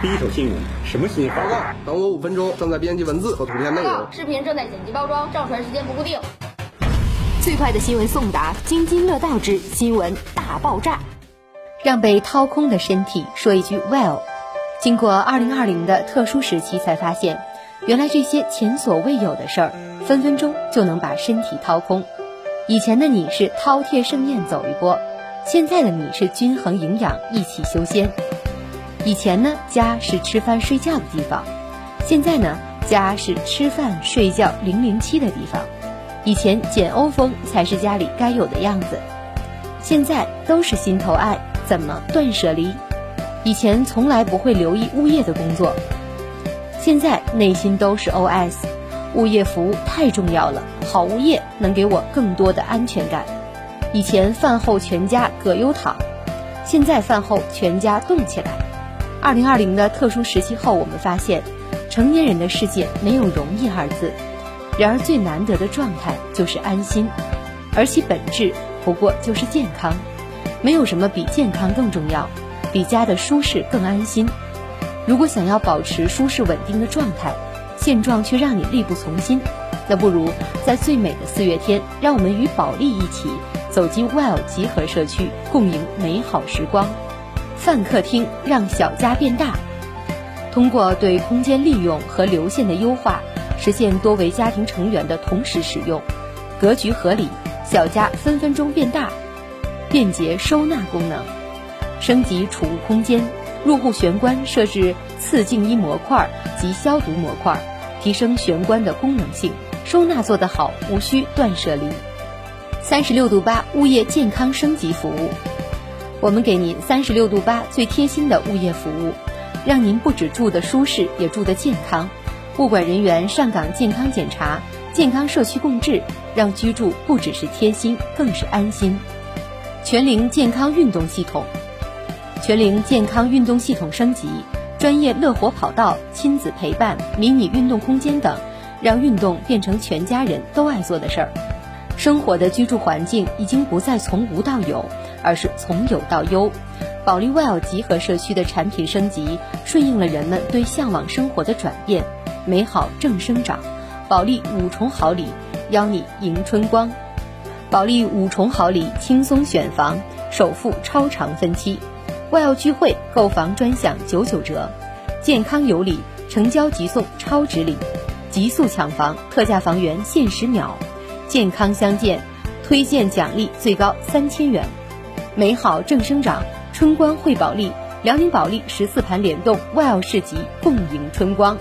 第一手新闻，什么新闻？报告，等我五分钟，正在编辑文字和图片内容。视频正在剪辑包装，上传时间不固定。最快的新闻送达，津津乐道之新闻大爆炸。让被掏空的身体说一句 well。经过二零二零的特殊时期，才发现，原来这些前所未有的事儿，分分钟就能把身体掏空。以前的你是饕餮盛宴走一波，现在的你是均衡营养一起修仙。以前呢，家是吃饭睡觉的地方，现在呢，家是吃饭睡觉零零七的地方。以前简欧风才是家里该有的样子，现在都是心头爱，怎么断舍离？以前从来不会留意物业的工作，现在内心都是 OS，物业服务太重要了，好物业能给我更多的安全感。以前饭后全家葛优躺，现在饭后全家动起来。二零二零的特殊时期后，我们发现，成年人的世界没有容易二字，然而最难得的状态就是安心，而其本质不过就是健康，没有什么比健康更重要。比家的舒适更安心。如果想要保持舒适稳定的状态，现状却让你力不从心，那不如在最美的四月天，让我们与保利一起走进 Well 集合社区，共赢美好时光。饭客厅让小家变大，通过对空间利用和流线的优化，实现多维家庭成员的同时使用，格局合理，小家分分钟变大，便捷收纳功能。升级储物空间，入户玄关设置次净音模块及消毒模块，提升玄关的功能性。收纳做得好，无需断舍离。三十六度八物业健康升级服务，我们给您三十六度八最贴心的物业服务，让您不止住得舒适，也住得健康。物管人员上岗健康检查，健康社区共治，让居住不只是贴心，更是安心。全龄健康运动系统。全龄健康运动系统升级，专业乐活跑道、亲子陪伴、迷你运动空间等，让运动变成全家人都爱做的事儿。生活的居住环境已经不再从无到有，而是从有到优。保利 Well 集合社区的产品升级，顺应了人们对向往生活的转变。美好正生长，保利五重好礼，邀你迎春光。保利五重好礼，轻松选房，首付超长分期。well 聚会购房专享九九折，健康有礼，成交即送超值礼，极速抢房，特价房源限时秒，健康相见，推荐奖励最高三千元，美好正生长，春光汇保利，辽宁保利十四盘联动，万要市集共迎春光。